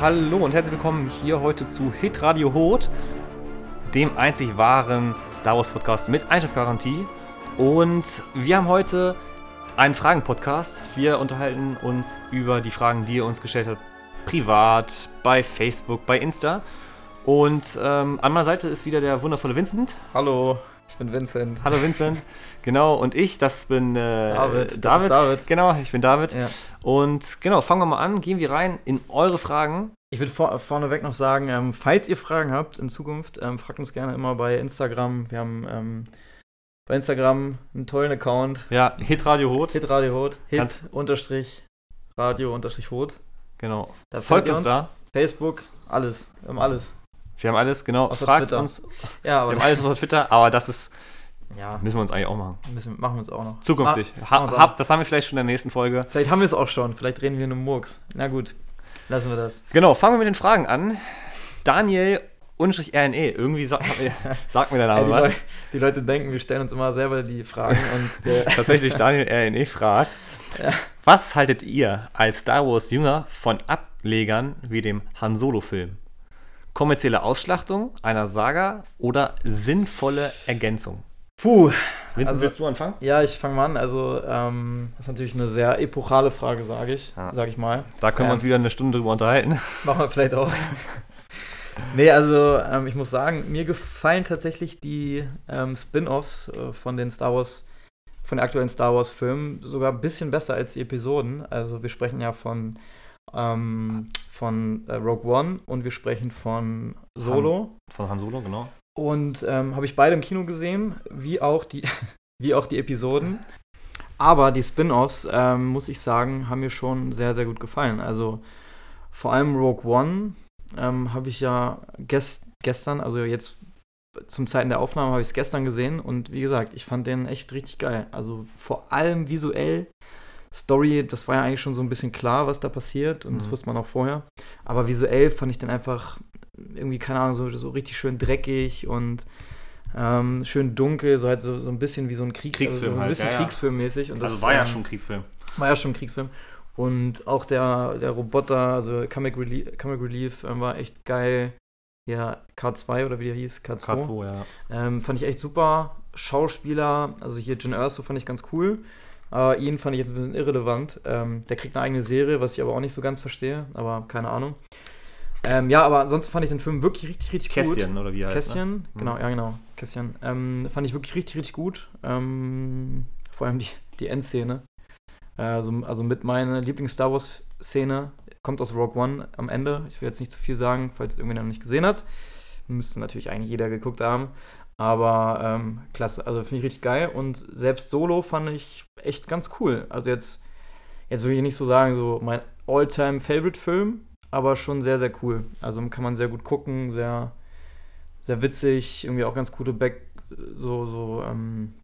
Hallo und herzlich willkommen hier heute zu Hit Radio Hot, dem einzig wahren Star Wars Podcast mit Einschlafgarantie. Und wir haben heute einen Fragen-Podcast. Wir unterhalten uns über die Fragen, die ihr uns gestellt habt, privat, bei Facebook, bei Insta. Und ähm, an meiner Seite ist wieder der wundervolle Vincent. Hallo, ich bin Vincent. Hallo Vincent. genau, und ich, das bin äh, David, David. David. Genau, ich bin David. Ja. Und genau, fangen wir mal an, gehen wir rein in eure Fragen. Ich würde vor, vorneweg noch sagen, ähm, falls ihr Fragen habt in Zukunft, ähm, fragt uns gerne immer bei Instagram. Wir haben ähm, bei Instagram einen tollen Account. Ja, Hit Radio Hot. Hit Radio Hot. Hit Ganz- unterstrich Radio unterstrich Hot. Genau. Da Folgt uns ihr da. Facebook, alles. Wir haben alles. Wir haben alles, genau. Außer Fragt Twitter. uns. Ja, Wir haben alles auf Twitter, aber das ist, ja, müssen wir uns eigentlich auch machen. müssen, machen wir uns auch noch. Zukünftig. Ah, Ha, hab, das haben wir vielleicht schon in der nächsten Folge. Vielleicht haben wir es auch schon. Vielleicht reden wir nur Murks. Na gut, lassen wir das. Genau, fangen wir mit den Fragen an. Daniel Unstrich RNE. Irgendwie sagt, sagt mir der Name die, was. Leute, die Leute denken, wir stellen uns immer selber die Fragen und äh, Tatsächlich Daniel RNE fragt, Ja. was haltet ihr als Star Wars Jünger von Ablegern wie dem Han Solo Film? Kommerzielle Ausschlachtung einer Saga oder sinnvolle Ergänzung? puh, Vincent, Also- willst du anfangen? Ja, ich fange mal an. Also, ähm, das ist natürlich eine sehr epochale Frage, sage ich, Ja. sag ich mal. Da können wir Ähm, uns wieder eine Stunde drüber unterhalten. Machen wir vielleicht auch. nee, also, ähm, ich muss sagen, mir gefallen tatsächlich die ähm, Spin-Offs äh, von den Star Wars, von den aktuellen Star Wars-Filmen sogar ein bisschen besser als die Episoden. Also, wir sprechen ja von, ähm, von äh, Rogue One und wir sprechen von Solo. Von Han Solo, genau. Und ähm, habe ich beide im Kino gesehen, wie auch die, wie auch die Episoden. Aber die Spin-offs, ähm, muss ich sagen, haben mir schon sehr, sehr gut gefallen. Also vor allem Rogue One ähm, habe ich ja gest gestern, also jetzt zum Zeiten der Aufnahme habe ich es gestern gesehen und wie gesagt, ich fand den echt richtig geil. Also vor allem visuell, Story, das war ja eigentlich schon so ein bisschen klar, was da passiert und das Mhm. wusste man auch vorher. Aber visuell fand ich den einfach irgendwie, keine Ahnung, so, so richtig schön dreckig und ähm, schön dunkel, so halt so, so ein bisschen wie so ein Krieg, Kriegsfilm also so ein halt, bisschen ja, ja. Kriegsfilmmäßig. Und das, also war ja ähm, schon ein Kriegsfilm. war ja schon Kriegsfilm. Und auch der, der Roboter, also Comic Relief, Comic Relief ähm, war echt geil. Ja, K2 oder wie der hieß, K2. K2, ja. Ähm, fand ich echt super. Schauspieler, also hier Jin Erso fand ich ganz cool. Aber ihn fand ich jetzt ein bisschen irrelevant. Ähm, der kriegt eine eigene Serie, was ich aber auch nicht so ganz verstehe, aber keine Ahnung. Ähm, ja, aber ansonsten fand ich den Film wirklich richtig, richtig gut. Kässchen, oder wie er heißt. Ne? Kässchen, genau, ja genau, Kässchen. Ähm, fand ich wirklich richtig, richtig gut. Ähm, vor allem die, die Endszene. Äh, Also, also mit meiner Lieblings-Star Wars-Szene kommt aus Rogue One am Ende. Ich will jetzt nicht zu viel sagen, falls irgendwer noch nicht gesehen hat. Müsste natürlich eigentlich jeder geguckt haben. Aber ähm, klasse, also finde ich richtig geil. Und selbst Solo fand ich echt ganz cool. Also jetzt, jetzt will ich nicht so sagen, so mein All-Time-Favorite-Film, aber schon sehr, sehr cool. Also kann man sehr gut gucken, sehr, sehr witzig, irgendwie auch ganz coole Back, so, so ähm,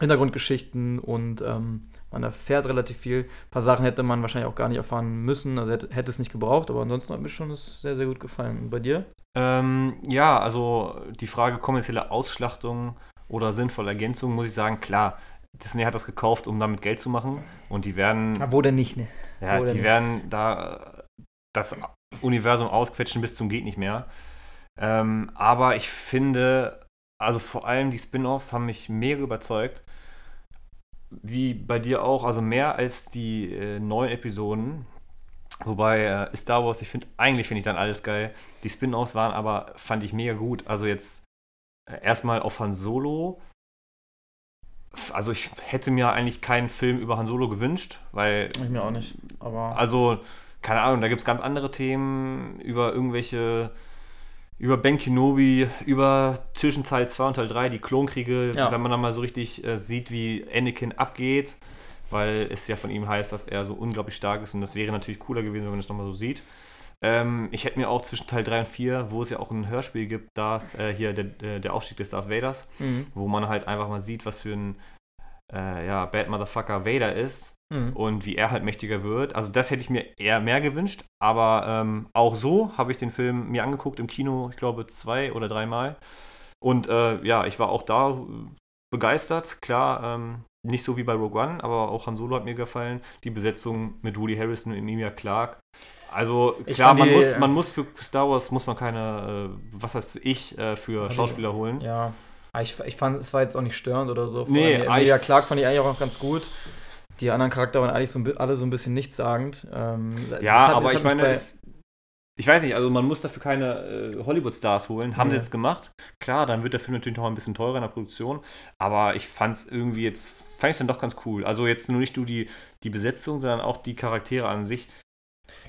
Hintergrundgeschichten und ähm, man erfährt relativ viel. Ein paar Sachen hätte man wahrscheinlich auch gar nicht erfahren müssen, also hätte, hätte es nicht gebraucht, aber ansonsten hat mir schon das sehr, sehr gut gefallen. Und bei dir? Ähm, ja, also die Frage kommerzielle Ausschlachtung oder sinnvolle Ergänzung, muss ich sagen, klar, Disney hat das gekauft, um damit Geld zu machen und die werden, wo denn nicht, ne? ja, die nicht? werden da das Universum ausquetschen bis zum geht nicht mehr. Ähm, aber ich finde, also vor allem die Spin-offs haben mich mega überzeugt. Wie bei dir auch, also mehr als die äh, neuen Episoden. Wobei äh, Star Wars, ich finde, eigentlich finde ich dann alles geil. Die Spin-offs waren aber, fand ich mega gut. Also jetzt äh, erstmal auf Han Solo. Also ich hätte mir eigentlich keinen Film über Han Solo gewünscht, weil Ich mir auch nicht, aber also, keine Ahnung, da gibt es ganz andere Themen über irgendwelche, über Ben Kenobi, über zwischen Teil 2 und Teil 3, die Klonkriege, Ja. wenn man dann mal so richtig äh, sieht, wie Anakin abgeht, weil es ja von ihm heißt, dass er so unglaublich stark ist und das wäre natürlich cooler gewesen, wenn man das nochmal so sieht. Ähm, ich hätte mir auch zwischen Teil 3 und 4, wo es ja auch ein Hörspiel gibt, da äh, hier der, der, der Aufstieg des Darth Vaders, Mhm. wo man halt einfach mal sieht, was für ein äh, ja, Bad Motherfucker Vader ist Mhm. und wie er halt mächtiger wird. Also das hätte ich mir eher mehr gewünscht, aber ähm, auch so habe ich den Film mir angeguckt im Kino, ich glaube zwei oder dreimal. Und äh, ja, ich war auch da äh, begeistert. Klar, ähm, nicht so wie bei Rogue One, aber auch Han Solo hat mir gefallen. Die Besetzung mit Woody Harrison und Emilia Clarke. Also klar, man die- muss, man muss für Star Wars muss man keine, äh, was heißt ich, äh, für die- Schauspieler holen. Ja. Aber ich, ich fand, es war jetzt auch nicht störend oder so. Vor Nee, die aber Emilia ich- Clark fand ich eigentlich auch ganz gut. Die anderen Charaktere waren eigentlich so ein, alle so ein bisschen nichtssagend. Ähm, Ja, hat- aber ich meine, es, ich weiß nicht, also man muss dafür keine äh, Hollywood-Stars holen. Haben sie Nee. jetzt gemacht. Klar, dann wird der Film natürlich noch ein bisschen teurer in der Produktion. Aber ich fand es irgendwie jetzt, fand ich dann doch ganz cool. Also jetzt nur nicht nur die, die Besetzung, sondern auch die Charaktere an sich.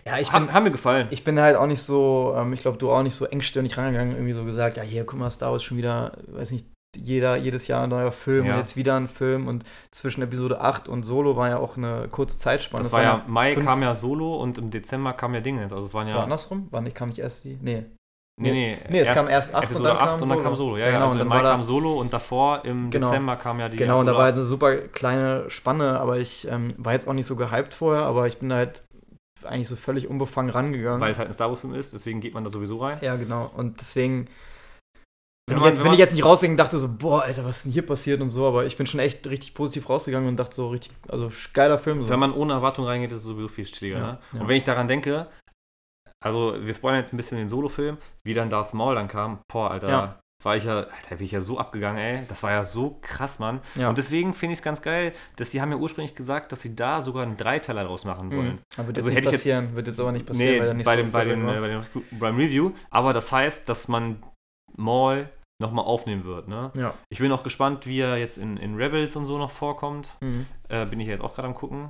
ja, ich haben, bin, haben mir gefallen. ich bin halt auch nicht so, ähm, ich glaube, du auch nicht so engstirnig rangegangen, irgendwie so gesagt, ja, hier, guck mal, Star Wars schon wieder, weiß nicht, jeder, jedes Jahr ein neuer Film Ja. und jetzt wieder ein Film und zwischen Episode 8 und Solo war ja auch eine kurze Zeitspanne. das war ja, Mai kam ja Solo und im Dezember kam ja Dingens. Also es waren War ja. andersrum? War nicht, kam nicht erst die? Nee. Nee, nee. Nee, es kam erst 8 Episode 8 und dann kam Solo. Ja, ja, genau, also und im dann Mai war da, kam Solo und davor im Genau. Dezember kam ja die. Genau, und da war halt eine super kleine Spanne, aber ich ähm, war jetzt auch nicht so gehypt vorher, aber ich bin da halt eigentlich so völlig unbefangen rangegangen. Weil es halt ein Star Wars-Film ist, deswegen geht man da sowieso rein. ja, genau. Und deswegen, Wenn wenn, man- ich, jetzt, wenn ich jetzt nicht rausgegangen und dachte so, boah, Alter, was ist denn hier passiert und so, aber ich bin schon echt richtig positiv rausgegangen und dachte so richtig, also geiler Film. So. Wenn man ohne Erwartung reingeht, ist es sowieso viel chilliger. Ja, ne? ja. Und wenn ich daran denke, also wir spoilern jetzt ein bisschen den Solo-Film, wie dann Darth Maul dann kam, boah, Alter, Ja. war ich ja, Alter, bin ich ja so abgegangen, ey. Das war ja so krass, Mann. ja. Und deswegen finde ich es ganz geil, dass die haben ja ursprünglich gesagt, dass sie da sogar einen Dreiteiler draus machen wollen. Mhm. Aber wird Also jetzt hätte ich jetzt- passieren, wird jetzt aber nicht passieren, Nee, weil er nicht bei, so dem, bei, dem, äh, bei dem beim Review. Aber das heißt, dass man Maul nochmal aufnehmen wird, ne? Ja. Ich bin auch gespannt, wie er jetzt in, in Rebels und so noch vorkommt. Mhm. Äh, bin ich ja jetzt auch gerade am gucken.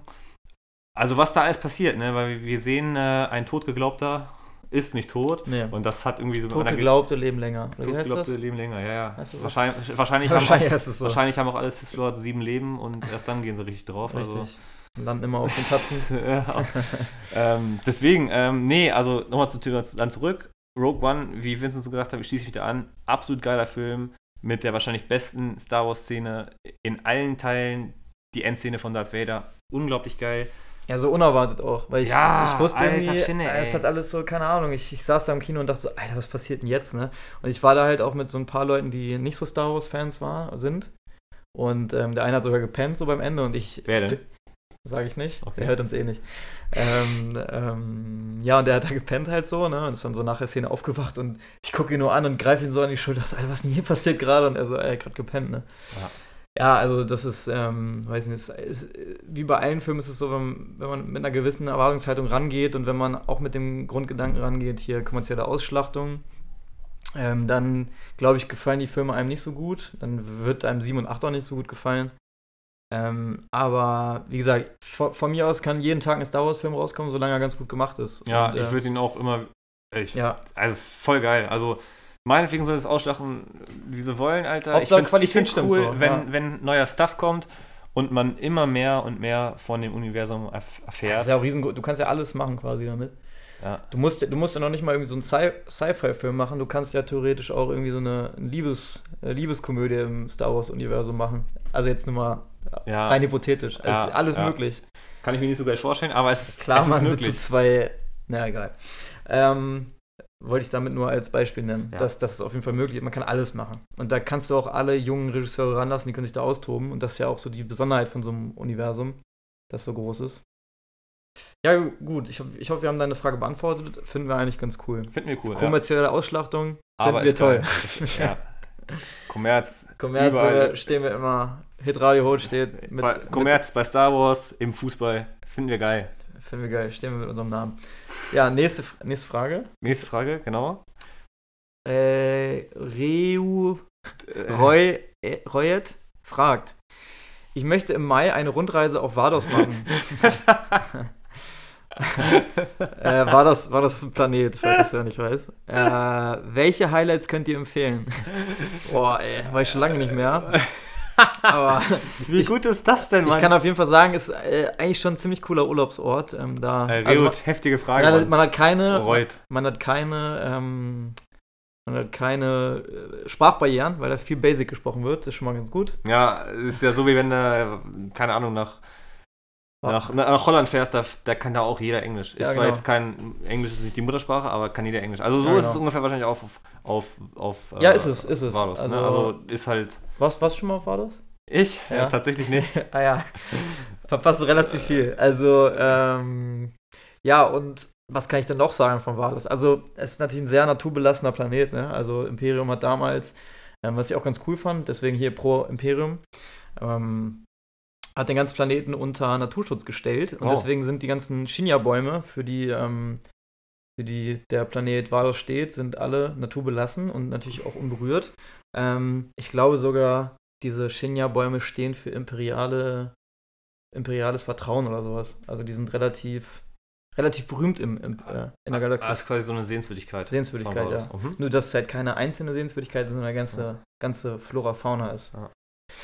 Also was da alles passiert, ne? Weil wir- sehen, äh, ein totgeglaubter ist nicht tot. Nee. Und das hat irgendwie so Totgeglaubte leben länger. Totgeglaubte leben länger, ja, ja. Wahrscheinlich, wahrscheinlich, haben Wahrscheinlich es so. wahrscheinlich haben auch alle Sith Lords sieben Leben und erst dann gehen sie richtig drauf. Also. Richtig. Und landen immer auf den Tatzen. ja. ähm, deswegen, ähm, nee, also nochmal zum Thema dann zurück. Rogue One, wie Vincent so gesagt hat, ich schließe mich da an. Absolut geiler Film mit der wahrscheinlich besten Star Wars-Szene in allen Teilen. Die Endszene von Darth Vader, unglaublich geil. Ja, so unerwartet auch, weil ich, Ja, ich wusste alter irgendwie, Finne, äh, es hat alles so, keine Ahnung, ich, ich saß da im Kino und dachte so, Alter, was passiert denn jetzt, ne? Und ich war da halt auch mit so ein paar Leuten, die nicht so Star Wars-Fans war, sind. Und ähm, der eine hat sogar gepennt so beim Ende und ich. Wer denn? Sage ich nicht, Okay. der hört uns eh nicht. Ähm, ähm, ja, und der hat da gepennt halt so, ne? Und ist dann so nach der Szene aufgewacht und ich gucke ihn nur an und greife ihn so an die Schulter. Alter, was ist denn hier passiert gerade? Und er so, er hat gerade gepennt, ne? Ja. Ja, also das ist, ähm, weiß nicht, es ist, wie bei allen Filmen ist es so, wenn, wenn man mit einer gewissen Erwartungshaltung rangeht und wenn man auch mit dem Grundgedanken rangeht, hier kommerzielle Ausschlachtung, ähm, dann glaube ich, gefallen die Filme einem nicht so gut. Dann wird einem 7 und 8 auch nicht so gut gefallen. Ähm, aber wie gesagt, von, von mir aus kann jeden Tag ein Star Wars-Film rauskommen, solange er ganz gut gemacht ist. Ja, Und, ich äh, würde ihn auch immer. Ich, Ja, Also voll geil. Also meinetwegen soll es ausschlagen, wie sie wollen, Alter. Hauptsache Qualität find's stimmt cool, so, wenn, ja. wenn neuer Stuff kommt und man immer mehr und mehr von dem Universum erf das erfährt. ist ja auch riesengut. Du kannst ja alles machen quasi damit. Ja. Du musst, du musst ja noch nicht mal irgendwie so einen Sci- Sci-Fi-Film machen. Du kannst ja theoretisch auch irgendwie so eine Liebes, äh, Liebeskomödie im Star Wars-Universum machen. Also jetzt nur mal Ja. rein hypothetisch. Es Ja, ist alles ja. möglich. Kann ich mir nicht so gleich vorstellen, aber es, ist- Klar, es ist man mit möglich. zwei. Na egal. Ähm, wollte ich damit nur als Beispiel nennen. Ja. dass Das ist auf jeden Fall möglich. Man kann alles machen. Und da kannst du auch alle jungen Regisseure ranlassen, die können sich da austoben. Und das ist ja auch so die Besonderheit von so einem Universum, das so groß ist. Ja, gut. Ich, ich hoffe, wir haben deine Frage beantwortet. Finden wir eigentlich ganz cool. Finden wir cool. Ja. Kommerzielle Ausschlachtung Aber finden wir ist toll. geil. ja. Kommerz. Kommerz äh, stehen wir immer. Hitradio Holt steht mit, bei, Kommerz bei Star Wars, im Fußball. Finden wir geil. mit. Finden wir geil. Stehen wir mit unserem Namen. Ja, nächste, nächste Frage. Nächste Frage, genau. Äh, Reu Äh, Roy, äh, Royet fragt. Ich möchte im Mai eine Rundreise auf Vados machen. äh, war, das, war das ein Planet, falls das wer nicht weiß. Äh, welche Highlights könnt ihr empfehlen? Boah, ey, war ich schon lange nicht mehr. Aber Wie ich- gut ist das denn, Mann? ich kann auf jeden Fall sagen, ist äh, eigentlich schon ein ziemlich cooler Urlaubsort. Ähm, da, äh, also man, Reut, heftige Frage. man, hat, man hat keine, Reut. man hat keine, ähm, man hat keine äh, Sprachbarrieren, weil da viel Basic gesprochen wird. Das ist schon mal ganz gut. Ja, ist ja so wie wenn du, keine Ahnung, nach, nach, nach Holland fährst, da, da kann da auch jeder Englisch. Ist Ja, zwar genau. jetzt kein, Englisch ist nicht die Muttersprache, aber kann jeder Englisch. Also so Ja, ist es genau. ungefähr wahrscheinlich auch auf, auf, auf Ja, ist es, ist es. Vados, Also- ne? also ist halt, Was, was schon mal auf Vados? Ich? Ja. Ja, tatsächlich nicht. ah ja, verpasst du relativ viel. Also, ähm, ja, und was kann ich denn noch sagen von Vados? Also, es ist natürlich ein sehr naturbelassener Planet, ne? Also, Imperium hat damals, ähm, was ich auch ganz cool fand, deswegen hier pro Imperium, ähm, hat den ganzen Planeten unter Naturschutz gestellt und Oh. deswegen sind die ganzen Shinya-Bäume, für die, ähm, für die der Planet Vados steht, sind alle naturbelassen und natürlich auch unberührt. Ähm, ich glaube sogar, diese Shinya-Bäume stehen für imperiale, imperiales Vertrauen oder sowas. Also die sind relativ, relativ berühmt im, im, äh, in der Galaxie. Das ist quasi so eine Sehenswürdigkeit. Sehenswürdigkeit, ja. Mhm. Nur, dass es halt keine einzelne Sehenswürdigkeit, sondern eine ganze, ganze Flora, Fauna ist.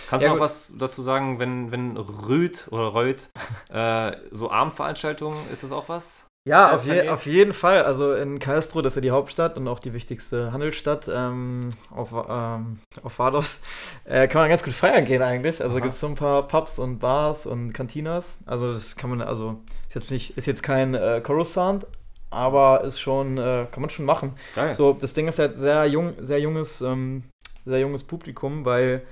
Kannst Ja, du noch gut. was dazu sagen, wenn, wenn Rüd oder Röd äh, so Abendveranstaltungen, ist das auch was? Ja, Der auf, je, auf jeden Fall. Also in Castro, das ist ja die Hauptstadt und auch die wichtigste Handelsstadt ähm, auf, ähm, auf Vados, äh, kann man ganz gut feiern gehen eigentlich. Also gibt es so ein paar Pubs und Bars und Cantinas. Also das kann man, also ist jetzt nicht, ist jetzt kein äh, Coruscant, aber ist schon, äh, kann man schon machen. Geil. So, das Ding ist halt sehr jung, sehr junges, ähm, sehr junges Publikum, weil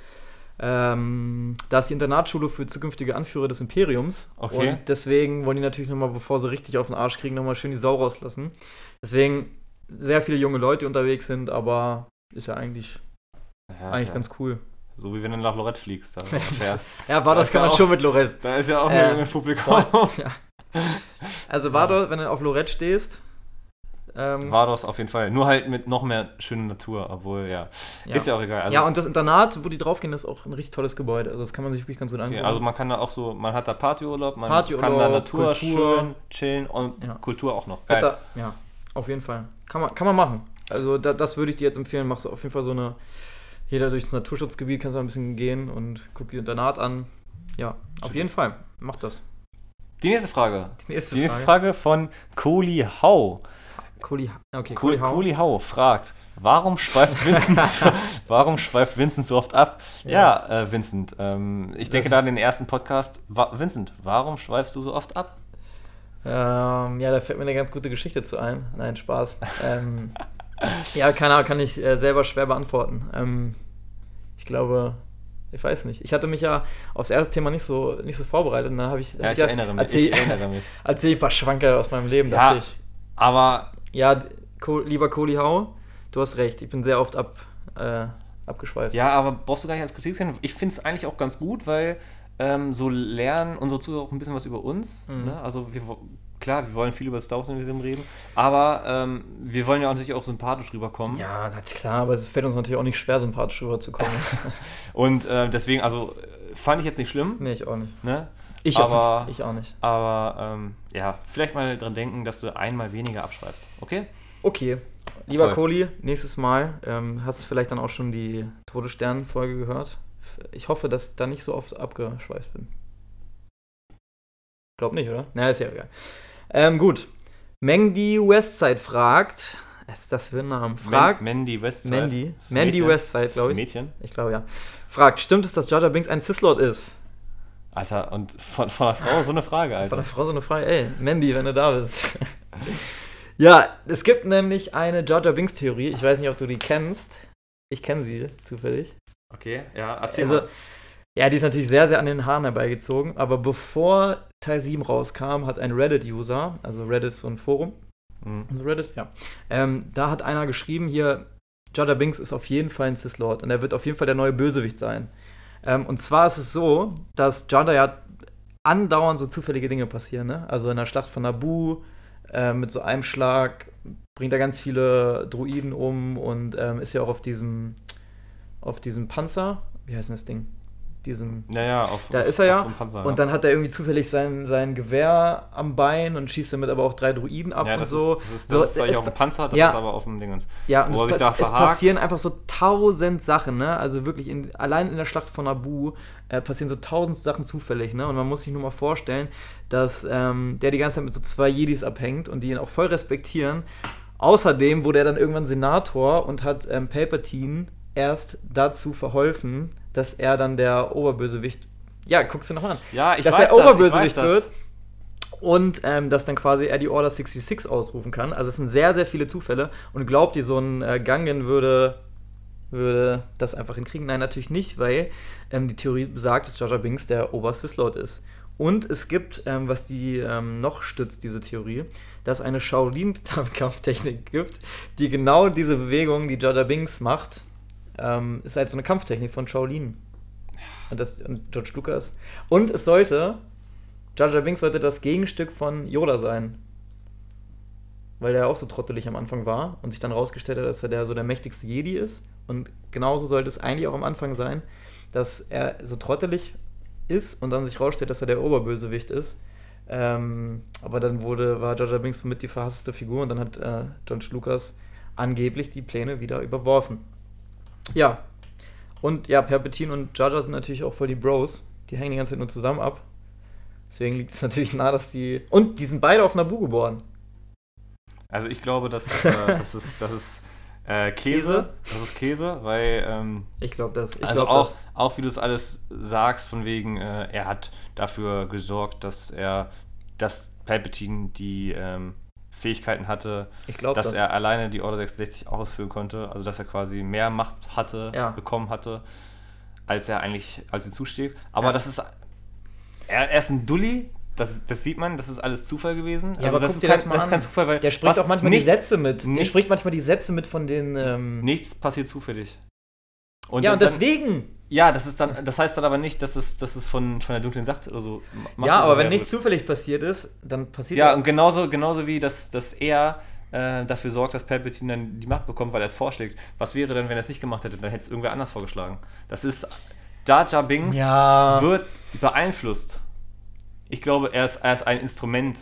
ähm, da ist die Internatsschule für zukünftige Anführer des Imperiums. Okay. Und deswegen wollen die natürlich nochmal, bevor sie richtig auf den Arsch kriegen, nochmal schön die Sau rauslassen. Deswegen sehr viele junge Leute, unterwegs sind, aber ist ja eigentlich, Ja, eigentlich ja. ganz cool. So wie wenn du nach Lorette fliegst. Da. Ja, war Da das kann ja man auch- schon mit Lorette. da ist ja auch Äh, ein junges Publikum. Also war dort, wenn du auf Lorette stehst, ähm, Vados auf jeden Fall. Nur halt mit noch mehr schöner Natur, obwohl, ja. ja. Ist ja auch egal. Also, ja, und das Internat, wo die draufgehen, ist auch ein richtig tolles Gebäude. Also das kann man sich wirklich ganz gut angucken. ja, also man kann da auch so, man hat da Partyurlaub, man Partyurlaub, kann da Natur Kultur. schön chillen und Ja. Kultur auch noch. Geil. da, ja, auf jeden Fall. Kann man, kann man machen. Also da, das würde ich dir jetzt empfehlen. Machst du auf jeden Fall so eine, jeder durchs Naturschutzgebiet kannst du ein bisschen gehen und guck dir Internat an. Ja, auf Schön. jeden Fall. Mach das. Die nächste Frage. Die nächste Die nächste Frage. Frage von Kohli Hau. Kohli, okay, Kohli, Hau. Kohli Hau fragt, warum schweift Vincent, so, warum schweift Vincent so oft ab? Ja, äh, Vincent, ähm, ich denke da an den ersten Podcast. Wa Vincent, warum schweifst du so oft ab? Ähm, ja, da fällt mir eine ganz gute Geschichte zu ein. Nein, Spaß. ähm, ja, keine Ahnung, kann ich äh, selber schwer beantworten. Ähm, ich glaube, ich weiß nicht. Ich hatte mich ja aufs erste Thema nicht so, nicht so vorbereitet. Und dann habe ich, Ja, ich erinnere mich. Erzähl, Ich erinnere mich. erzähl ich ein paar Schwanker aus meinem Leben, Ja. dachte ich. Aber Ja, lieber Kohli Hau, du hast recht. Ich bin sehr oft ab, äh, abgeschweift. Ja, aber brauchst du gar nicht als Kritik sehen. Ich finde es eigentlich auch ganz gut, weil ähm, so lernen unsere Zuhörer auch ein bisschen was über uns. Mhm. Ne? Also wir, klar, wir wollen viel über Star Wars Universum reden, aber ähm, wir wollen ja natürlich auch sympathisch rüberkommen. Ja, na klar, aber es fällt uns natürlich auch nicht schwer, sympathisch rüberzukommen. Und äh, deswegen, also äh, fand ich jetzt nicht schlimm. nee, ich auch nicht. Ne? Ich Aber- auch nicht. Ich auch nicht. Aber ähm, ja, vielleicht mal dran denken, dass du einmal weniger abschreibst. Okay? Okay. Lieber Toll. Kohli, nächstes Mal ähm, hast du vielleicht dann auch schon die Todesstern-Folge gehört. Ich hoffe, dass ich da nicht so oft abgeschweift bin. Glaub nicht, oder? Na, ist ja egal. Ähm, gut. Mengdi Westside fragt, ist das für ein Name? Fragt, Man Mandy Westside. Mandy, Das Mandy. Westside, Das glaube ich. Mädchen. Ich glaube, ja. Fragt, stimmt es, dass Jar Binks ein Cis-Lord ist? Alter, und von, von einer Frau so eine Frage, Von Alter. der Frau so eine Frage, ey, Mandy, wenn du da bist. ja, es gibt nämlich eine Jar Jar Binks Theorie. Ich weiß nicht, ob du die kennst. Ich kenne sie zufällig. Okay, ja, erzähl Also, mal. ja, die ist natürlich sehr, sehr an den Haaren herbeigezogen. Aber bevor Teil 7 rauskam, hat ein Reddit-User, also Reddit ist so ein Forum, Mhm. also Reddit, ja. Ähm, da hat einer geschrieben, hier, Jar Binks ist auf jeden Fall ein Cis-Lord und er wird auf jeden Fall der neue Bösewicht sein. Ähm, und zwar ist es so, dass Jar ja andauernd so zufällige Dinge passieren, ne? Also in der Schlacht von Naboo, äh, mit so einem Schlag bringt er ganz viele Druiden um und ähm, ist ja auch auf diesem, auf diesem Panzer, wie heißt denn das Ding? Diesen, Naja, auf, Da auf, ist er ja. so Panzer. und dann hat er irgendwie zufällig sein, sein Gewehr am Bein und schießt damit aber auch drei Druiden ab ja, und so. ist, das ist, So, das ist zwar es auf dem Panzer, das ja. ist aber auf dem Dingens. Ja, und Wo es, sich da pass- es verhakt. passieren einfach so tausend Sachen, ne? Also wirklich, in, allein in der Schlacht von Naboo äh, passieren so tausend Sachen zufällig, ne? Und man muss sich nur mal vorstellen, dass ähm, der die ganze Zeit mit so zwei Jedis abhängt und die ihn auch voll respektieren. Außerdem wurde er dann irgendwann Senator und hat ähm, Palpatine erst dazu verholfen, dass er dann der Oberbösewicht. Ja, guckst du noch an Ja, ich dass weiß er Oberbösewicht das. wird. Und ähm, dass dann quasi er die Order 66 ausrufen kann. Also es sind sehr, sehr viele Zufälle. Und glaubt ihr, so ein äh, Gangen würde würde das einfach hinkriegen. Nein, natürlich nicht, weil ähm, die Theorie besagt, dass Jar Binks der Ober-Sith-Lord ist. Und es gibt, ähm, was die ähm, noch stützt, diese Theorie, dass es eine Shaolin-Kampftechnik gibt, die genau diese Bewegung, die Jar Binks macht, ähm, ist halt so eine Kampftechnik von Shaolin. Und, das, und George Lucas. Und es sollte, Jar Binks sollte das Gegenstück von Yoda sein. Weil der auch so trottelig am Anfang war und sich dann rausgestellt hat, dass er der so der mächtigste Jedi ist. Und genauso sollte es eigentlich auch am Anfang sein, dass er so trottelig ist und dann sich rausstellt, dass er der Oberbösewicht ist. Ähm, aber dann wurde, war Jar Jar Binks somit die verhasste Figur und dann hat äh, George Lucas angeblich die Pläne wieder überworfen. Ja. Und ja, Palpatine und Jar Jar sind natürlich auch voll die Bros. Die hängen die ganze Zeit nur zusammen ab. Deswegen liegt es natürlich nah, dass die. Und die sind beide auf Naboo geboren. Also ich glaube, dass, äh, das ist, das ist äh, Käse. Käse? Das ist Käse, weil ähm, Ich glaube das. Ich also glaub, auch, das. auch wie du es alles sagst, von wegen, äh, er hat dafür gesorgt, dass er, dass Palpatine die ähm, Fähigkeiten hatte, Ich glaube dass das. er alleine die Order 66 ausführen konnte, also dass er quasi mehr Macht hatte, Ja. bekommen hatte, als er eigentlich, als ihm zusteht. Aber Ja. das ist, er, er ist ein Dulli, das, das sieht man, das ist alles Zufall gewesen. Ja, also aber das ist, kein, das das ist kein. Zufall, weil Der spricht auch manchmal nichts, die Sätze mit. Der nichts- spricht manchmal die Sätze mit von den. Ähm, Nichts passiert zufällig. Und ja, und dann- deswegen. Ja, das ist dann, das heißt dann aber nicht, dass es, dass es von, von der dunklen Sacht oder so. macht Ja, aber wenn nichts zufällig passiert ist, dann passiert Ja, und genauso, genauso wie, dass, dass er äh, dafür sorgt, dass Palpatine dann die Macht bekommt, weil er es vorschlägt. Was wäre denn, wenn er es nicht gemacht hätte? Dann hätte es irgendwer anders vorgeschlagen. Das ist. Jar Jar Binks Ja. wird beeinflusst. Ich glaube, er ist, er ist ein Instrument.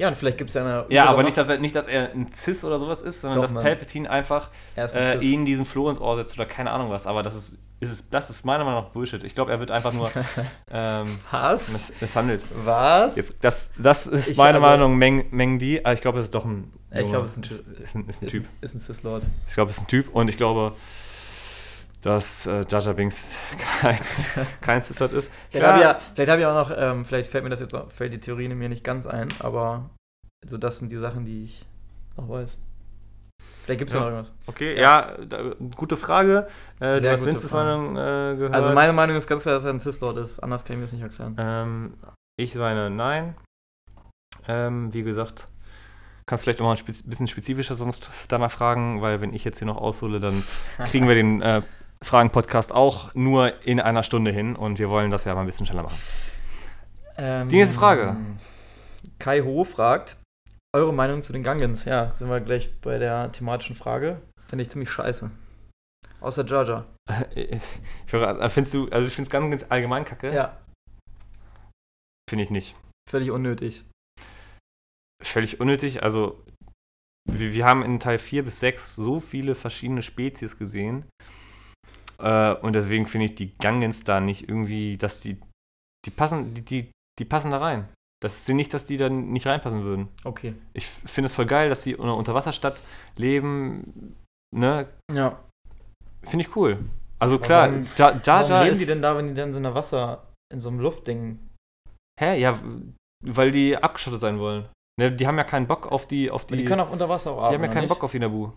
Ja, und vielleicht gibt es ja eine. Ja, aber nicht dass, er, nicht, dass er ein Cis oder sowas ist, sondern Doch, dass Mann. Palpatine einfach ein äh, ihn diesen Floh ins Ohr setzt oder keine Ahnung was. Aber das ist, ist es, das ist meiner Meinung nach Bullshit. Ich glaube, er wird einfach nur ähm, Was? miss- misshandelt. Was? Jetzt, das, das ist Ich- meine also- Meinung, Meng, Meng Di, aber ich glaube, es ist doch ein. Ich glaube, es ist ein, ist ein, ist ein ist Typ. ein, ist ein Cis-Lord. Ich glaube, es ist ein Typ und ich glaube, dass äh, Jar Binks kein, kein Cis-Lord ist. Vielleicht habe ich, ja, vielleicht hab ich auch noch, ähm, vielleicht fällt mir das jetzt auch, fällt die Theorie mir nicht ganz ein, aber also das sind die Sachen, die ich noch weiß. Vielleicht gibt es Ja. noch irgendwas. Okay, ja, da, gute Frage. Äh, du Sehr hast gute Vinces. Meinung äh, gehört. Also meine Meinung ist ganz klar, dass er ein Cis-Lord ist. Anders kann ich mir das nicht erklären. Ähm, ich meine nein. Ähm, wie gesagt, kannst vielleicht nochmal ein spez bisschen spezifischer sonst danach fragen, weil wenn ich jetzt hier noch aushole, dann kriegen wir den äh, Fragen-Podcast auch nur in einer Stunde hin und wir wollen das ja mal ein bisschen schneller machen. Ähm, Die nächste Frage. Kai Ho fragt, eure Meinung zu den Gungans? Ja, sind wir gleich bei der thematischen Frage. Finde ich ziemlich scheiße. Außer Jar Jar. Ich äh, findest du, also ich finde es ganz, ganz allgemein kacke. Ja, Finde ich nicht. völlig unnötig. Völlig unnötig. Also, wir, wir haben in Teil 4 bis 6 so viele verschiedene Spezies gesehen. Äh, und deswegen finde ich die Gungans da nicht irgendwie, dass die. Die passen, die, die, die passen da rein. Das ist nicht, dass die da nicht reinpassen würden. Okay. Ich finde es voll geil, dass sie in einer Unterwasserstadt leben. Ne? Ja. Finde ich cool. Also Aber klar, warum- Jar Jar Warum Jar leben die denn da, wenn die dann so in der Wasser, in so einem Luftding? Hä? Ja, weil die abgeschottet sein wollen. Ne, die haben ja keinen Bock auf die, auf Die, die. die können auch unter Wasser auch die haben ja keinen nicht? Bock auf die Nabu.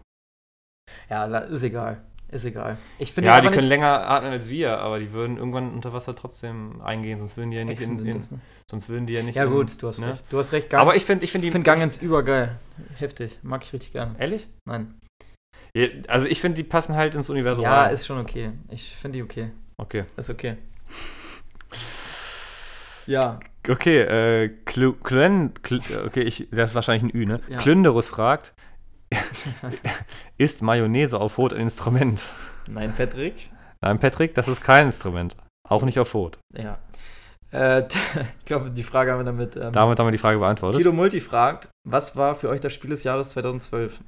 Ja, ist egal. Ist egal. Ich finde Ja, die können länger atmen als wir, aber die würden irgendwann unter Wasser trotzdem eingehen, sonst würden die ja nicht Echsen in, in das, ne? sonst würden die ja nicht Ja in, gut, du hast ne? recht. Du hast recht. Aber ich finde ich finde finde Gungans übergeil. Heftig. Mag ich richtig gerne. ehrlich? Nein. Ja, also ich finde die passen halt ins Universum Ja, rein. ist schon okay. Ich finde die okay. okay. Ist okay. Ja. Okay, äh Clu, Cluen, Cl, okay, ich, das ist wahrscheinlich ein Ü, ne? Ja. Klünderus fragt, ist Mayonnaise auf Rot ein Instrument? Nein, Patrick. Nein, Patrick, das ist kein Instrument. Auch nicht auf Rot. Ja. Äh, ich glaube, die Frage haben wir damit. Ähm, Damit haben wir die Frage beantwortet. Tito Multi fragt, was war für euch das Spiel des Jahres 2012?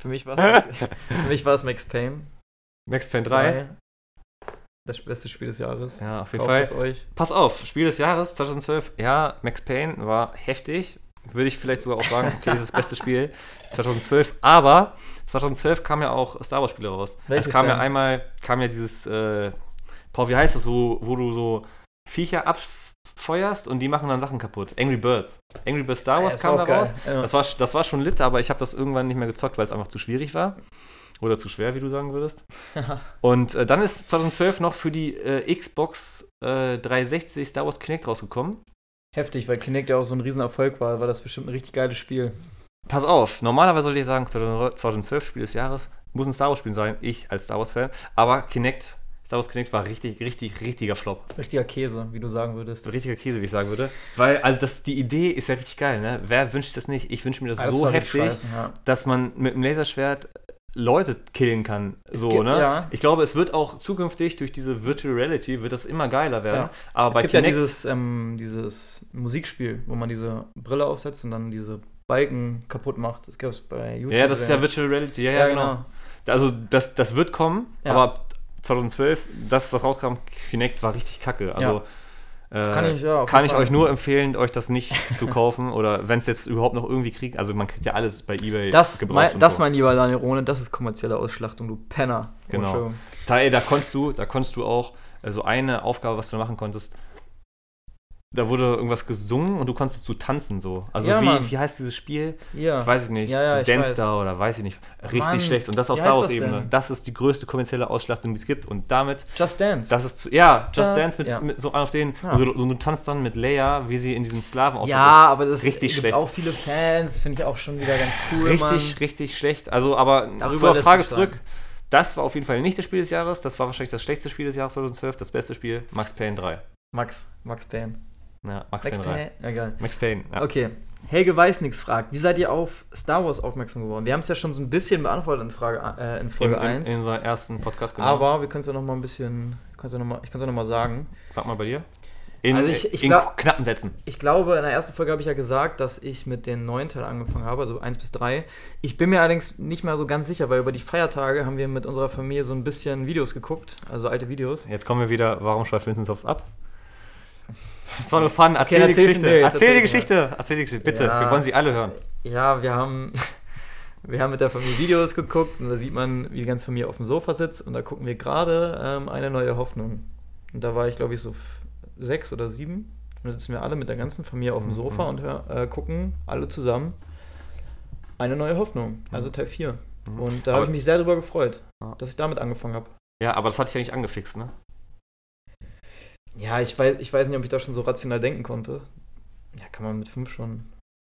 Für mich war es, für mich war es Max Payne. Max Payne 3. Das beste Spiel des Jahres. Ja, auf jeden Kauft Fall. es euch. Pass auf, Spiel des Jahres 2012. Ja, Max Payne war heftig. Würde ich vielleicht sogar auch sagen, okay, das ist das beste Spiel 2012. Aber 2012 kam ja auch Star Wars Spiele raus. Welches es kam ja denn? einmal, kam ja dieses, äh, Paul, wie heißt das, wo, wo du so Viecher abfeuerst und die machen dann Sachen kaputt. Angry Birds. Angry Birds Star Wars Ja, kam da raus. Ja. Das war, das war schon lit, aber ich habe das irgendwann nicht mehr gezockt, weil es einfach zu schwierig war. Oder zu schwer, wie du sagen würdest. Und äh, dann ist 2012 noch für die äh, Xbox äh, 360 Star Wars Kinect rausgekommen. Heftig, weil Kinect ja auch so ein Riesenerfolg war, war das bestimmt ein richtig geiles Spiel. Pass auf, normalerweise sollte ich sagen, 2012 Spiel des Jahres muss ein Star Wars Spiel sein, ich als Star Wars Fan, aber Kinect, Star Wars Kinect war richtig, richtig, richtiger Flop. Richtiger Käse, wie du sagen würdest. Richtiger Käse, wie ich sagen würde. Weil, also das, die Idee ist ja richtig geil, ne? Wer wünscht das nicht? Ich wünsche mir das, Ah, so war richtig heftig, scheiße, ja. dass man mit einem Laserschwert Leute killen kann. So, gibt- ne? ja. Ich glaube, es wird auch zukünftig durch diese Virtual Reality wird das immer geiler werden. Ja. Aber Es bei gibt Kinect, ja dieses, ähm, dieses Musikspiel, wo man diese Brille aufsetzt und dann diese Balken kaputt macht. Das gab es bei YouTube. ja, das ist ja Virtual Reality. Ja, ja, genau. Also das, das wird kommen, Ja. aber 2012, das, was rauskam, Kinect war richtig kacke. Also äh, Kann ich, ja, kann ich euch nur empfehlen, euch das nicht zu kaufen oder wenn es jetzt überhaupt noch irgendwie kriegt. Also man kriegt ja alles bei eBay Das, mein, und das so. mein lieber Daniel Rohne, das ist kommerzielle Ausschlachtung, du Penner. Oh, Genau. Entschuldigung. Da, ey, da konntest du, da konntest du auch äh, so eine Aufgabe, was du machen konntest. Da wurde irgendwas gesungen und du konntest dazu tanzen so. Also Ja, wie, Mann. wie heißt dieses Spiel? Ja. Ich weiß es nicht. Ja, ja, so Dance weiß. Star oder weiß ich nicht. Richtig Mann, schlecht. Und das auf Star heißt Wars das? Das ist die größte kommerzielle Ausschlachtung, die es gibt. Und damit, Just Dance. das ist zu, ja, Just, Just- Dance mit, ja. mit so auf den. Ja. Und, du, und du tanzt dann mit Leia, wie sie in diesem Sklaven ja, aber das Richtig gibt schlecht. auch viele Fans, finde ich auch schon wieder ganz cool. Richtig, Mann. richtig schlecht. Also, aber Darüber zur Frage zurück. Das war auf jeden Fall nicht das Spiel des Jahres. Das war wahrscheinlich das schlechteste Spiel des Jahres 2012. Das beste Spiel, Max Payne 3. Max, Max Payne. Ja, Max, Max Payne 3. Payne, ja geil. Max Payne. Ja. Okay. Helge Weißnix fragt, wie seid ihr auf Star Wars aufmerksam geworden? Wir haben es ja schon so ein bisschen beantwortet in, Frage, äh, in In, Folge in, 1. in unserem ersten Podcast, genau. aber wir können es ja noch mal ein bisschen, ja noch mal, ich kann es ja noch mal sagen. Sag mal bei dir. In, Also ich- ich in glaub- knappen Sätzen. Ich glaube, in der ersten Folge habe ich ja gesagt, dass ich mit den neuen Teil angefangen habe, also 1 bis 3. Ich bin mir allerdings nicht mehr so ganz sicher, weil über die Feiertage haben wir mit unserer Familie so ein bisschen Videos geguckt, also alte Videos. Jetzt kommen wir wieder, warum schweift Vincent Soft ab? Das doch nur Fun. Erzähl dann die Geschichte. jetzt, Erzähl die Geschichte. Erzähl die Geschichte. Bitte, Ja. wir wollen sie alle hören. Ja, wir haben, wir haben mit der Familie Videos geguckt und da sieht man, wie die ganze Familie auf dem Sofa sitzt und da gucken wir gerade ähm, eine neue Hoffnung. Und da war ich, glaube ich, so sechs oder sieben. Und dann sitzen wir alle mit der ganzen Familie auf dem Mhm. Sofa und hör, äh, gucken alle zusammen eine neue Hoffnung, also Teil 4. Mhm. Und da habe ich mich sehr drüber gefreut, dass ich damit angefangen habe. Ja, aber das hat dich ja nicht angefixt, ne? Ja, ich weiß, ich weiß nicht, ob ich da schon so rational denken konnte. Ja, kann man mit fünf schon,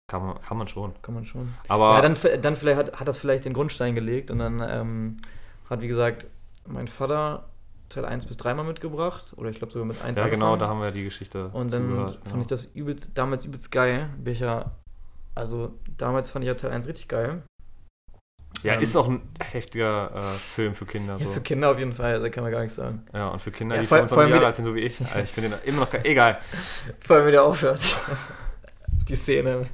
Kann man, kann man schon. kann man schon. Aber Ja, dann, dann vielleicht hat, hat das vielleicht den Grundstein gelegt und dann ähm, hat, wie gesagt, mein Vater Teil 1 bis 3 mal mitgebracht. Oder ich glaube sogar mit 1 ja, genau, angefangen. da haben wir die Geschichte Und dann zugehört, fand ich das übelst, damals übelst geil. Bin ich ja, also damals fand ich ja Teil 1 richtig geil. Ja, ähm, ist auch ein heftiger äh, Film für Kinder. So. Ja, für Kinder auf jeden Fall, da kann man gar nichts sagen. Ja, und für Kinder, Ja, die vor- 25 vor allem Jahre alt sind, so wie ich. Alter, ich finde den immer noch. Egal. Vor allem, wie der aufhört. Die Szene.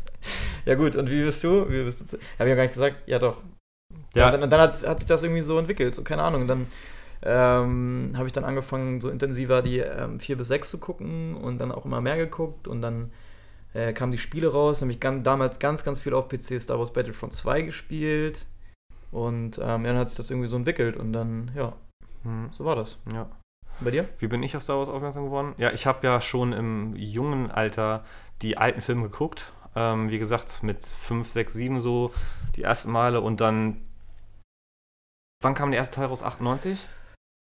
Ja gut, und wie bist du? Wie bist du? Hab ich ja gar nicht gesagt. Ja doch. Ja. Und dann, dann hat, hat sich das irgendwie so entwickelt, so keine Ahnung. Und dann ähm, habe ich dann angefangen, so intensiver die ähm, 4 bis 6 zu gucken und dann auch immer mehr geguckt. Und dann äh, kamen die Spiele raus. Habe ich ganz, damals ganz, ganz viel auf PC Star Wars Battlefront 2 gespielt. Und ähm, dann hat sich das irgendwie so entwickelt. Und dann, ja, hm, so war das. ja. Bei dir? Wie bin ich auf Star Wars aufmerksam geworden? Ja, ich habe ja schon im jungen Alter die alten Filme geguckt. Ähm, wie gesagt, mit 5, 6, 7 so die ersten Male und dann. Wann kam der erste Teil raus? 98?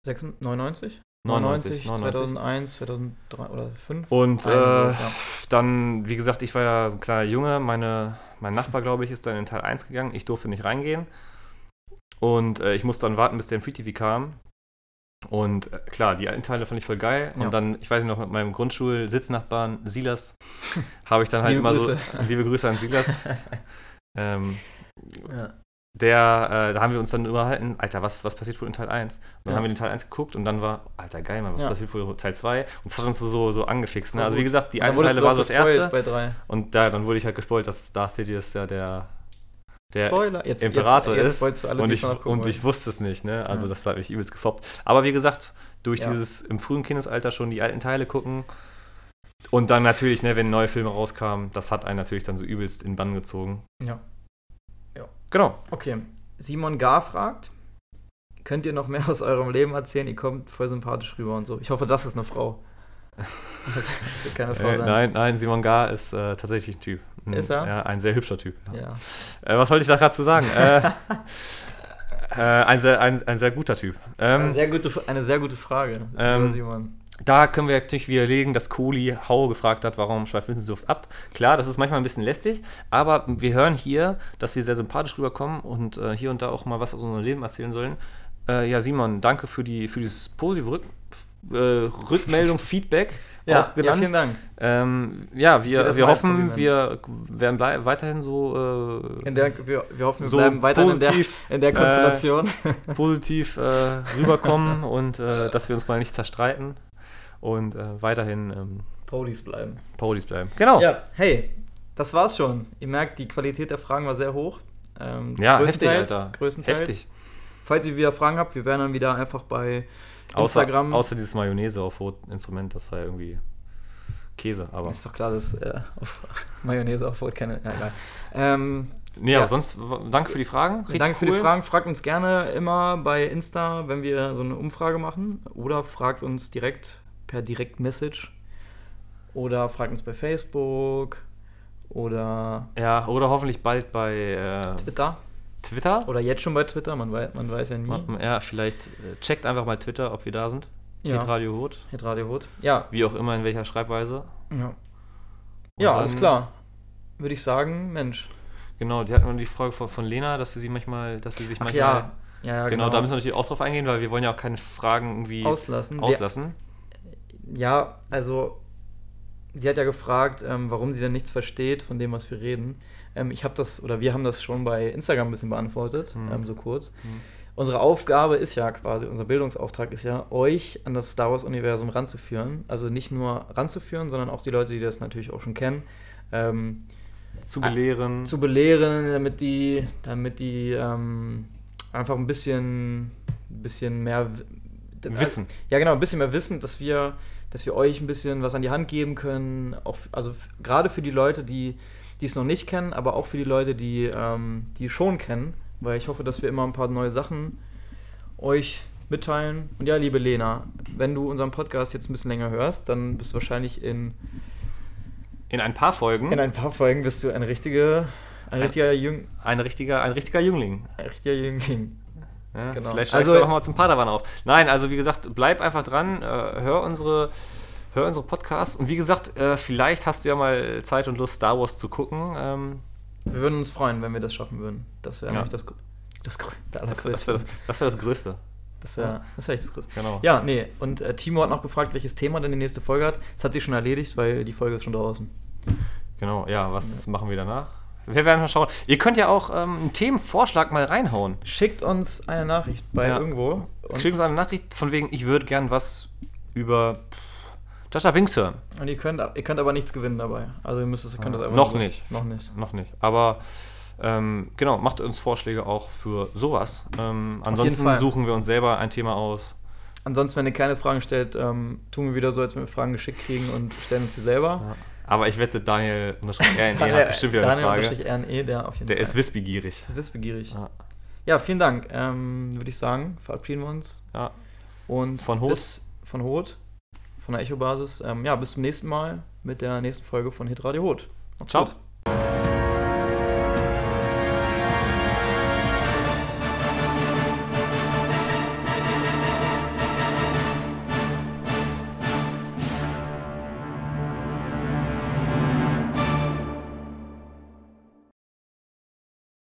96, 99? 99, 2001, 2003 oder 2005? Und äh, sowas, ja. dann, wie gesagt, ich war ja so ein kleiner Junge. Meine, mein Nachbar, glaube ich, ist dann in Teil 1 gegangen. Ich durfte nicht reingehen. Und äh, ich musste dann warten, bis der im Free TV kam. Und äh, klar, die alten Teile fand ich voll geil. Ja. Und dann, ich weiß nicht noch, mit meinem Grundschul-Sitznachbarn Silas habe ich dann halt Liebe immer Grüße. so. Liebe Grüße an Silas. ähm, ja. der, äh, da haben wir uns dann überhalten, Alter, was, was passiert wohl in Teil 1? Und dann Ja. haben wir den Teil 1 geguckt und dann war, Alter, geil, Mann, was Ja. passiert wohl in Teil 2? Und das hat uns so, so angefixt. Ne? Also wie gesagt, die alten Teile war so das erste. bei 3. Und da, dann wurde ich halt gespoilt, dass Darth Sidious ja der, der Spoiler. Jetzt, Imperator jetzt, jetzt ist. spoilst du alle, und, ich, und ich wusste es nicht, ne? Also Ja. das hat mich übelst gefoppt. Aber wie gesagt, durch Ja. dieses im frühen Kindesalter schon die alten Teile gucken und dann natürlich, ne, wenn neue Filme rauskamen, das hat einen natürlich dann so übelst in Bann gezogen. Ja. Genau. Okay. Simon Gar fragt, könnt ihr noch mehr aus eurem Leben erzählen? Ihr kommt voll sympathisch rüber und so. Ich hoffe, das ist eine Frau. Das wird keine Frau Äh, sein. nein, nein, Simon Gar ist äh, tatsächlich ein Typ. Ein, Ist er? Ja, ein sehr hübscher Typ. Ja. Äh, was wollte ich da gerade zu sagen? äh, Äh, ein, sehr, ein, ein sehr guter Typ. Ähm, eine, sehr gute, eine sehr gute Frage. Ähm, Simon. Da können wir natürlich widerlegen, dass Kohli Hau gefragt hat, warum schweift oft ab. Klar, das ist manchmal ein bisschen lästig, aber wir hören hier, dass wir sehr sympathisch rüberkommen und äh, hier und da auch mal was aus unserem Leben erzählen sollen. Äh, ja, Simon, danke für, die, für dieses positive Rück, äh, Rückmeldung, Feedback. Ja, auch genannt. ja, vielen Dank. Ähm, ja, wir, wir hoffen, wir werden blei- weiterhin so äh, In der, wir, wir hoffen, wir so bleiben weiterhin in der, positiv, in der äh, Konstellation. positiv äh, rüberkommen und äh, dass wir uns mal nicht zerstreiten und äh, weiterhin ähm, Police bleiben. Police bleiben. Genau. Ja, hey, das war's schon. Ihr merkt, die Qualität der Fragen war sehr hoch. Ähm, Ja, heftig, größtenteils- Alter. Größtenteils. Heftig. Falls ihr wieder Fragen habt, wir werden dann wieder einfach bei Instagram. außer dieses Mayonnaise auf Instrument, das war ja irgendwie Käse, aber. ist doch klar, dass äh, auf Mayonnaise auf Brot keine. Ja, egal. Ähm, Nee, Ja. aber sonst danke für die Fragen. Richtig danke für cool. die Fragen. Fragt uns gerne immer bei Insta, wenn wir so eine Umfrage machen. Oder fragt uns direkt per Direct-Message. Oder fragt uns bei Facebook. Oder Ja, oder hoffentlich bald bei äh, Twitter. Twitter. Oder jetzt schon bei Twitter. Man weiß, man weiß ja nie. Ja, vielleicht äh, checkt einfach mal Twitter, ob wir da sind. Ja. Radio Hut. Hit Radio Rot. Ja. Wie auch immer, in welcher Schreibweise. Ja, Und ja alles klar. Würde ich sagen, Mensch. Genau, die hatten wir die Frage von, von Lena, dass sie sich manchmal, dass sie sich Ach manchmal. ja. Ja, ja, genau, da müssen wir natürlich auch drauf eingehen, weil wir wollen ja auch keine Fragen irgendwie auslassen. auslassen. Wir, ja, also sie hat ja gefragt, ähm, warum sie denn nichts versteht von dem, was wir reden. Ähm, ich habe das, oder wir haben das schon bei Instagram ein bisschen beantwortet, Mhm. ähm, so kurz. Mhm. Unsere Aufgabe ist ja quasi, unser Bildungsauftrag ist ja, euch an das Star Wars-Universum ranzuführen. Also nicht nur ranzuführen, sondern auch die Leute, die das natürlich auch schon kennen. Ähm, Zu belehren. zu belehren, damit die, damit die ähm, einfach ein bisschen, bisschen mehr Wissen. Ja, genau, ein bisschen mehr Wissen, dass wir, dass wir euch ein bisschen was an die Hand geben können. Auch, also gerade für die Leute, die die es noch nicht kennen, aber auch für die Leute, die ähm, die schon kennen, weil ich hoffe, dass wir immer ein paar neue Sachen euch mitteilen. Und ja, liebe Lena, wenn du unseren Podcast jetzt ein bisschen länger hörst, dann bist du wahrscheinlich in In ein paar Folgen in ein paar Folgen bist du ein richtige, ein Ein- richtiger, Jüng, ein, richtiger, ein richtiger Jüngling. ein richtiger Jüngling. Ja, Genau. Vielleicht Also- steigst du auch mal zum Padawan auf. Nein, also wie gesagt, bleib einfach dran, äh, hör unsere, hör unsere Podcasts. Und wie gesagt, äh, vielleicht hast du ja mal Zeit und Lust, Star Wars zu gucken. Ähm, Wir würden uns freuen, wenn wir das schaffen würden. Das wäre Ja. nämlich das, das, der das wäre allergrößte. das, das, das, wär das Größte. Das wäre das wär echt das Größte. Genau. Ja, nee. Und äh, Timo hat noch gefragt, welches Thema denn die nächste Folge hat. Das hat sich schon erledigt, weil die Folge ist schon draußen. Genau, ja, was machen wir danach? Wir werden mal schauen. Ihr könnt ja auch ähm, einen Themenvorschlag mal reinhauen. Schickt uns eine Nachricht bei Ja. irgendwo. Schickt uns eine Nachricht von wegen, ich würde gern was über Binks hören. und ihr, könnt, ihr könnt aber nichts gewinnen dabei. Also ihr müsst es, ihr könnt das einfach Noch nicht. Noch nicht. Noch nicht. Aber ähm, genau, macht uns Vorschläge auch für sowas. Ähm, ansonsten suchen wir uns selber ein Thema aus. Ansonsten, wenn ihr keine Fragen stellt, ähm, tun wir wieder so, als wenn wir Fragen geschickt kriegen und stellen uns sie selber. Ja. Aber ich wette, Daniel unterstrich RNE Daniel- hat bestimmt wieder eine Daniel Frage. unterstrich RNE, der auf jeden Der Fall. ist wissbegierig. ist wissbegierig. Ja. Ja, vielen Dank. Ähm, Würde ich sagen, verabschieden wir uns. Ja. Und Von Hoth. Bis, von Hoth, von der Echo-Basis. Ähm, ja, bis zum nächsten Mal mit der nächsten Folge von Hit Radio Hot. Macht's Ciao. gut.